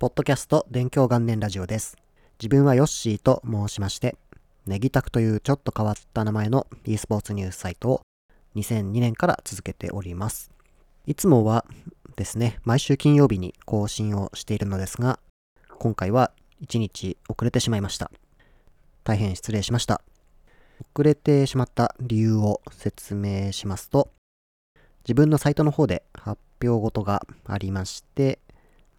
ポッドキャスト勉強元年ラジオです。自分はヨッシーと申しまして、ネギタクというちょっと変わった名前の e スポーツニュースサイトを2002年から続けております。いつもはですね、毎週金曜日に更新をしているのですが、今回は1日遅れてしまいました。大変失礼しました。遅れてしまった理由を説明しますと、自分のサイトの方で発表事がありまして、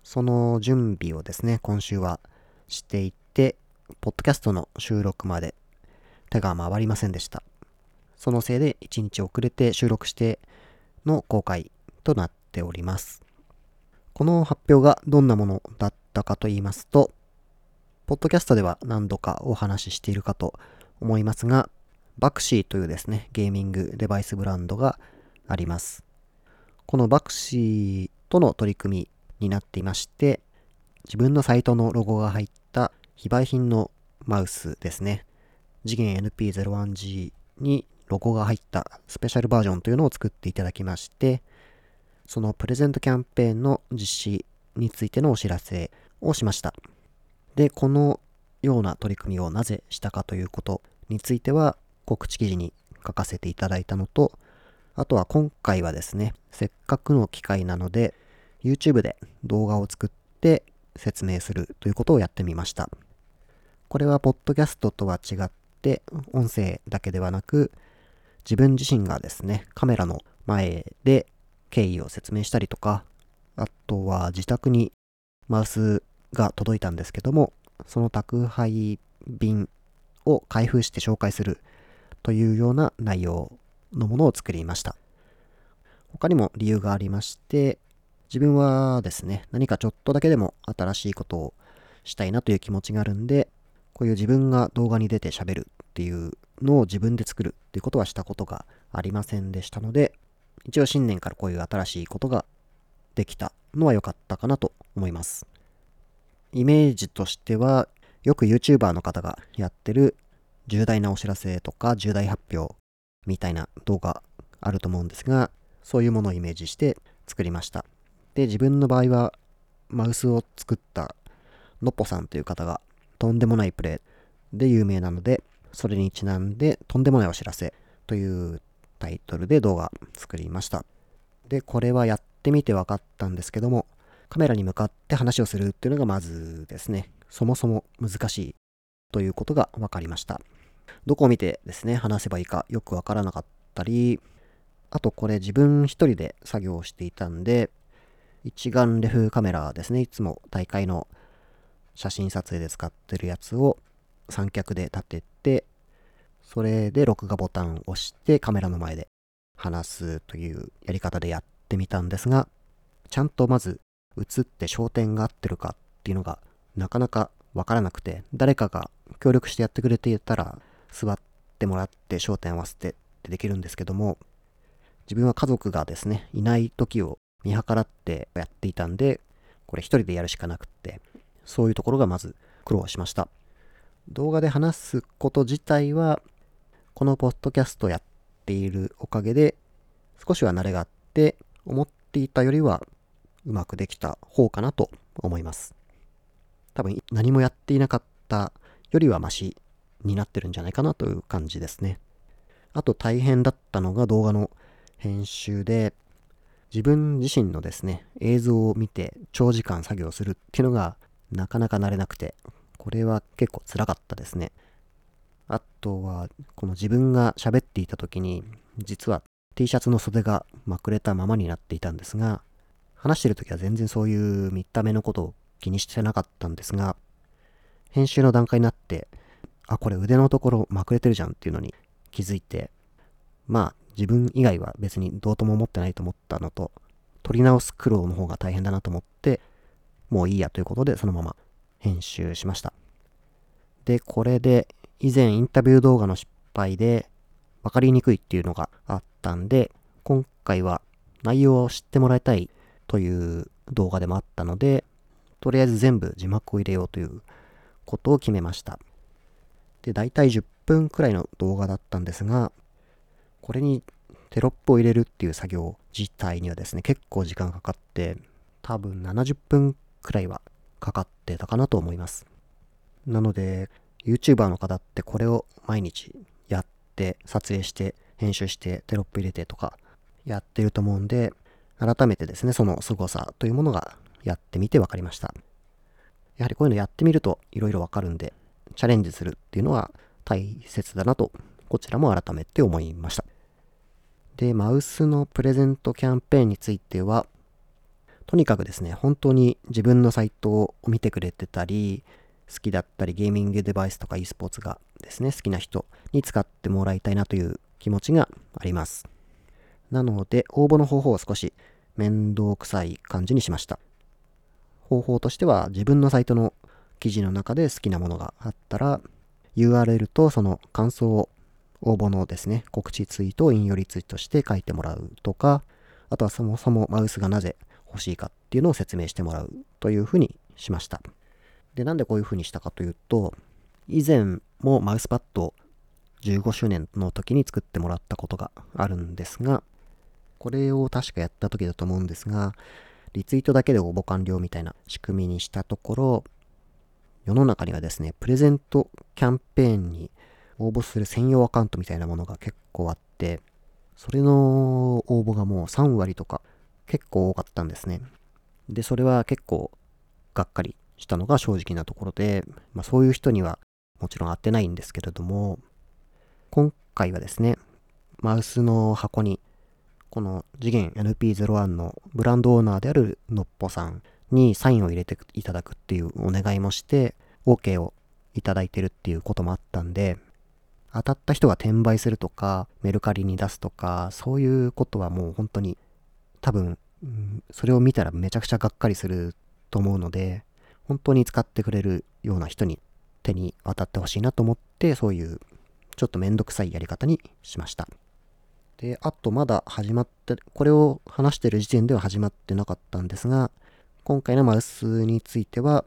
その準備をですね、今週はしていて、ポッドキャストの収録まで手が回りませんでした。そのせいで1日遅れて収録しての公開となっております。この発表がどんなものだったかと言いますと、ポッドキャストでは何度かお話ししているかと思いますが、バクシーというですね、ゲーミングデバイスブランドがあります。このバクシーとの取り組みになっていまして、自分のサイトのロゴが入った非売品のマウスですね。次元 NP01G にロゴが入ったスペシャルバージョンというのを作っていただきまして、そのプレゼントキャンペーンの実施についてのお知らせをしました。で、このような取り組みをなぜしたかということについては告知記事に書かせていただいたのと、あとは今回はですね、せっかくの機会なので、YouTube で動画を作って説明するということをやってみました。これはポッドキャストとは違って、音声だけではなく、自分自身がですね、カメラの前で経緯を説明したりとか、あとは自宅にマウスが届いたんですけども、その宅配便を開封して紹介するというような内容のものを作りました。他にも理由がありまして、自分はですね、何かちょっとだけでも新しいことをしたいなという気持ちがあるんで、こういう自分が動画に出て喋るっていうのを自分で作るっていうことはしたことがありませんでしたので、一応新年からこういう新しいことができたのは良かったかなと思います。イメージとしては、よく YouTuber の方がやってる重大なお知らせとか重大発表みたいな動画あると思うんですが、そういうものをイメージして作りました。で、自分の場合は、マウスを作ったのっぽさんという方が、とんでもないプレイで有名なので、それにちなんで、とんでもないお知らせというタイトルで動画作りました。で、これはやってみて分かったんですけども、カメラに向かって話をするっていうのがまずですね、そもそも難しいということが分かりました。どこを見てですね、話せばいいかよく分からなかったり、あとこれ自分一人で作業していたんで、一眼レフカメラですね。いつも大会の写真撮影で使ってるやつを三脚で立てて、それで録画ボタンを押してカメラの前で話すというやり方でやってみたんですが、ちゃんとまず映って焦点が合ってるかっていうのがなかなかわからなくて、誰かが協力してやってくれていたら座ってもらって焦点合わせてってできるんですけども、自分は家族がですね、いない時を見計らってやっていたんで、これ一人でやるしかなくって、そういうところがまず苦労しました。動画で話すこと自体は、このポッドキャストやっているおかげで、少しは慣れがあって、思っていたよりはうまくできた方かなと思います。多分何もやっていなかったよりはマシになってるんじゃないかなという感じですね。あと大変だったのが動画の編集で、自分自身のですね、映像を見て長時間作業するっていうのがなかなか慣れなくて、これは結構辛かったですね。あとは、この自分が喋っていた時に、実は T シャツの袖がまくれたままになっていたんですが、話してる時は全然そういう見た目のことを気にしてなかったんですが、編集の段階になって、あ、これ腕のところまくれてるじゃんっていうのに気づいて、まあ自分以外は別にどうとも思ってないと思ったのと、撮り直す苦労の方が大変だなと思って、もういいやということでそのまま編集しました。で、これで以前インタビュー動画の失敗で分かりにくいっていうのがあったんで、今回は内容を知ってもらいたいという動画でもあったので、とりあえず全部字幕を入れようということを決めました。で、大体10分くらいの動画だったんですが、これにテロップを入れるっていう作業自体にはですね、結構時間かかって、多分70分くらいはかかってたかなと思います。なので、YouTuber の方ってこれを毎日やって撮影して編集してテロップ入れてとかやってると思うんで、改めてですね、その凄さというものがやってみて分かりました。やはりこういうのやってみると色々わかるんで、チャレンジするっていうのは大切だなと、こちらも改めて思いました。で、マウスのプレゼントキャンペーンについては、とにかくですね、本当に自分のサイトを見てくれてたり、好きだったり、ゲーミングデバイスとか e スポーツがですね、好きな人に使ってもらいたいなという気持ちがあります。なので、応募の方法を少し面倒くさい感じにしました。方法としては、自分のサイトの記事の中で好きなものがあったら、URL とその感想を応募のですね、告知ツイートを引用リツイートして書いてもらうとか、あとはそもそもマウスがなぜ欲しいかっていうのを説明してもらうというふうにしました。で、なんでこういうふうにしたかというと、以前もマウスパッド15周年の時に作ってもらったことがあるんですが、これを確かやった時だと思うんですが、リツイートだけで応募完了みたいな仕組みにしたところ、世の中にはですね、プレゼントキャンペーンに応募する専用アカウントみたいなものが結構あって、それの応募がもう3割とか結構多かったんですね。で、それは結構がっかりしたのが正直なところで、まあそういう人にはもちろん合ってないんですけれども、今回はですね、マウスの箱にこの次元 NP01 のブランドオーナーであるのっぽさんにサインを入れていただくっていうお願いもして、OK をいただいてるっていうこともあったんで、当たった人が転売するとか、メルカリに出すとか、そういうことはもう本当に多分、それを見たらめちゃくちゃがっかりすると思うので、本当に使ってくれるような人に手に渡ってほしいなと思って、そういうちょっとめんどくさいやり方にしました。で、あとまだ始まって、これを話してる時点では始まってなかったんですが、今回のマウスについては、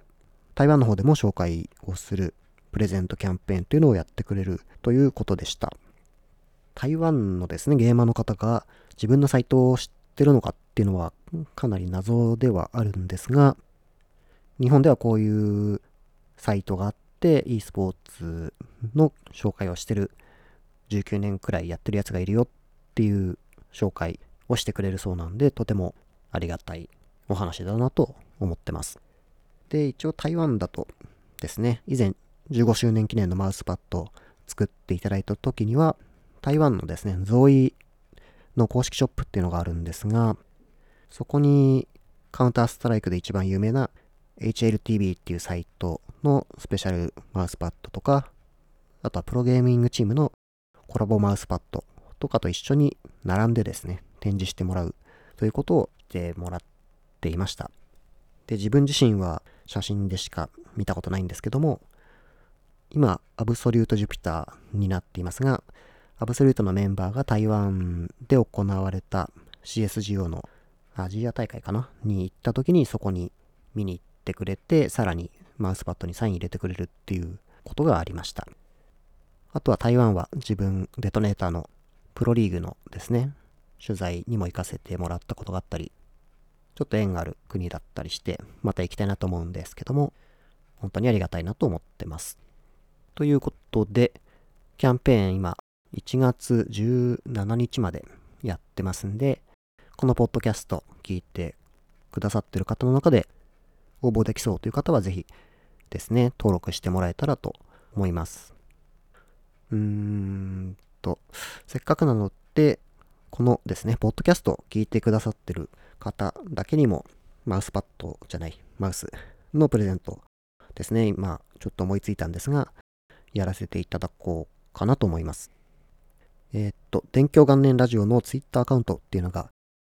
台湾の方でも紹介をするプレゼントキャンペーンというのをやってくれるということでした。台湾のですね、ゲーマーの方が自分のサイトを知ってるのかっていうのはかなり謎ではあるんですが、日本ではこういうサイトがあって、e スポーツの紹介をしてる19年くらいやってるやつがいるよっていう紹介をしてくれるそうなんで、とてもありがたいお話だなと思ってます。で、一応台湾だとですね、以前15周年記念のマウスパッドを作っていただいた時には、台湾のですね、ゾーイの公式ショップっていうのがあるんですが、そこにカウンターストライクで一番有名な HLTV っていうサイトのスペシャルマウスパッドとか、あとはプロゲーミングチームのコラボマウスパッドとかと一緒に並んでですね、展示してもらうということをしてもらっていました。で、自分自身は写真でしか見たことないんですけども、今、アブソリュート・ジュピターになっていますが、アブソリュートのメンバーが台湾で行われた CSGO のアジア大会かな？に行った時にそこに見に行ってくれて、さらにマウスパッドにサイン入れてくれるっていうことがありました。あとは台湾は自分、デトネーターのプロリーグのですね、取材にも行かせてもらったことがあったり、ちょっと縁がある国だったりして、また行きたいなと思うんですけども、本当にありがたいなと思ってます。ということで、キャンペーン今、1月17日までやってますんで、このポッドキャスト聞いてくださってる方の中で応募できそうという方はぜひですね、登録してもらえたらと思います。うーんと、せっかくなので、このですね、ポッドキャストを聞いてくださってる方だけにも、マウスパッドじゃない、マウスのプレゼントですね、今ちょっと思いついたんですが、やらせていただこうかなと思います。えー、っと、電教元年ラジオのツイッターアカウントっていうのが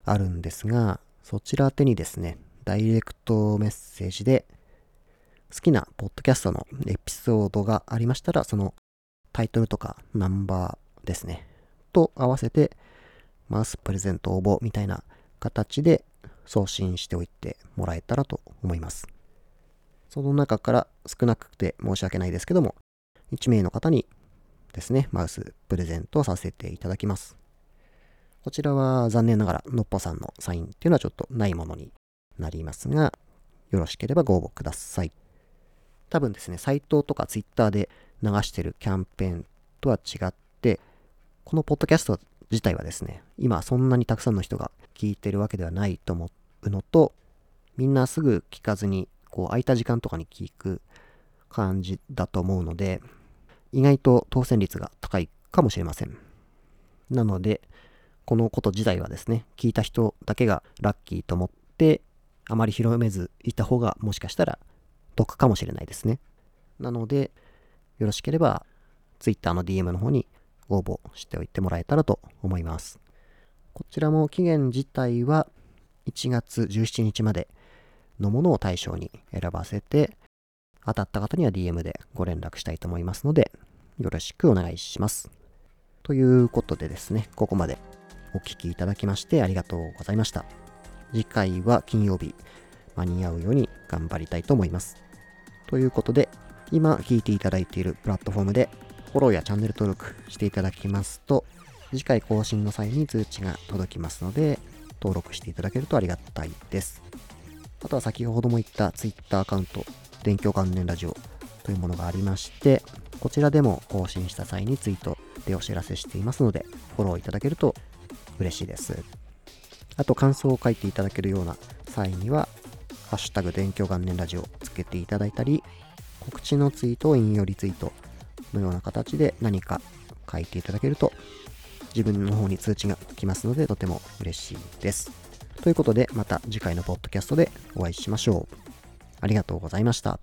あるんですが、そちら宛にですね、ダイレクトメッセージで、好きなポッドキャストのエピソードがありましたら、そのタイトルとかナンバーですね。と合わせて、マウスプレゼント応募みたいな形で送信しておいてもらえたらと思います。その中から少なくて申し訳ないですけども、1名の方にですね、マウスプレゼントさせていただきます。こちらは残念ながらのっぽさんのサインっていうのはちょっとないものになりますが、よろしければご応募ください。多分ですね、サイトとかツイッターで流してるキャンペーンとは違って、このポッドキャスト自体はですね、今そんなにたくさんの人が聞いてるわけではないと思うのと、みんなすぐ聞かずに、こう空いた時間とかに聞く感じだと思うので、意外と当選率が高いかもしれません。なので、このこと自体はですね、聞いた人だけがラッキーと思って、あまり広めずいた方がもしかしたら得かもしれないですね。なので、よろしければ Twitter の DM の方に応募しておいてもらえたらと思います。こちらも期限自体は1月17日までのものを対象に選ばせて、当たった方には DM でご連絡したいと思いますので、よろしくお願いします。ということでですね、ここまでお聴きいただきましてありがとうございました。次回は金曜日、間に合うように頑張りたいと思います。ということで、今聞いていただいているプラットフォームでフォローやチャンネル登録していただきますと、次回更新の際に通知が届きますので、登録していただけるとありがたいです。あとは先ほども言った Twitter アカウント、勉強関連ラジオというものがありまして、こちらでも更新した際にツイートでお知らせしていますので、フォローいただけると嬉しいです。あと感想を書いていただけるような際には、ハッシュタグ勉強元年ラジオをつけていただいたり、告知のツイートを引用リツイートのような形で何か書いていただけると自分の方に通知が来ますのでとても嬉しいです。ということでまた次回のポッドキャストでお会いしましょう。ありがとうございました。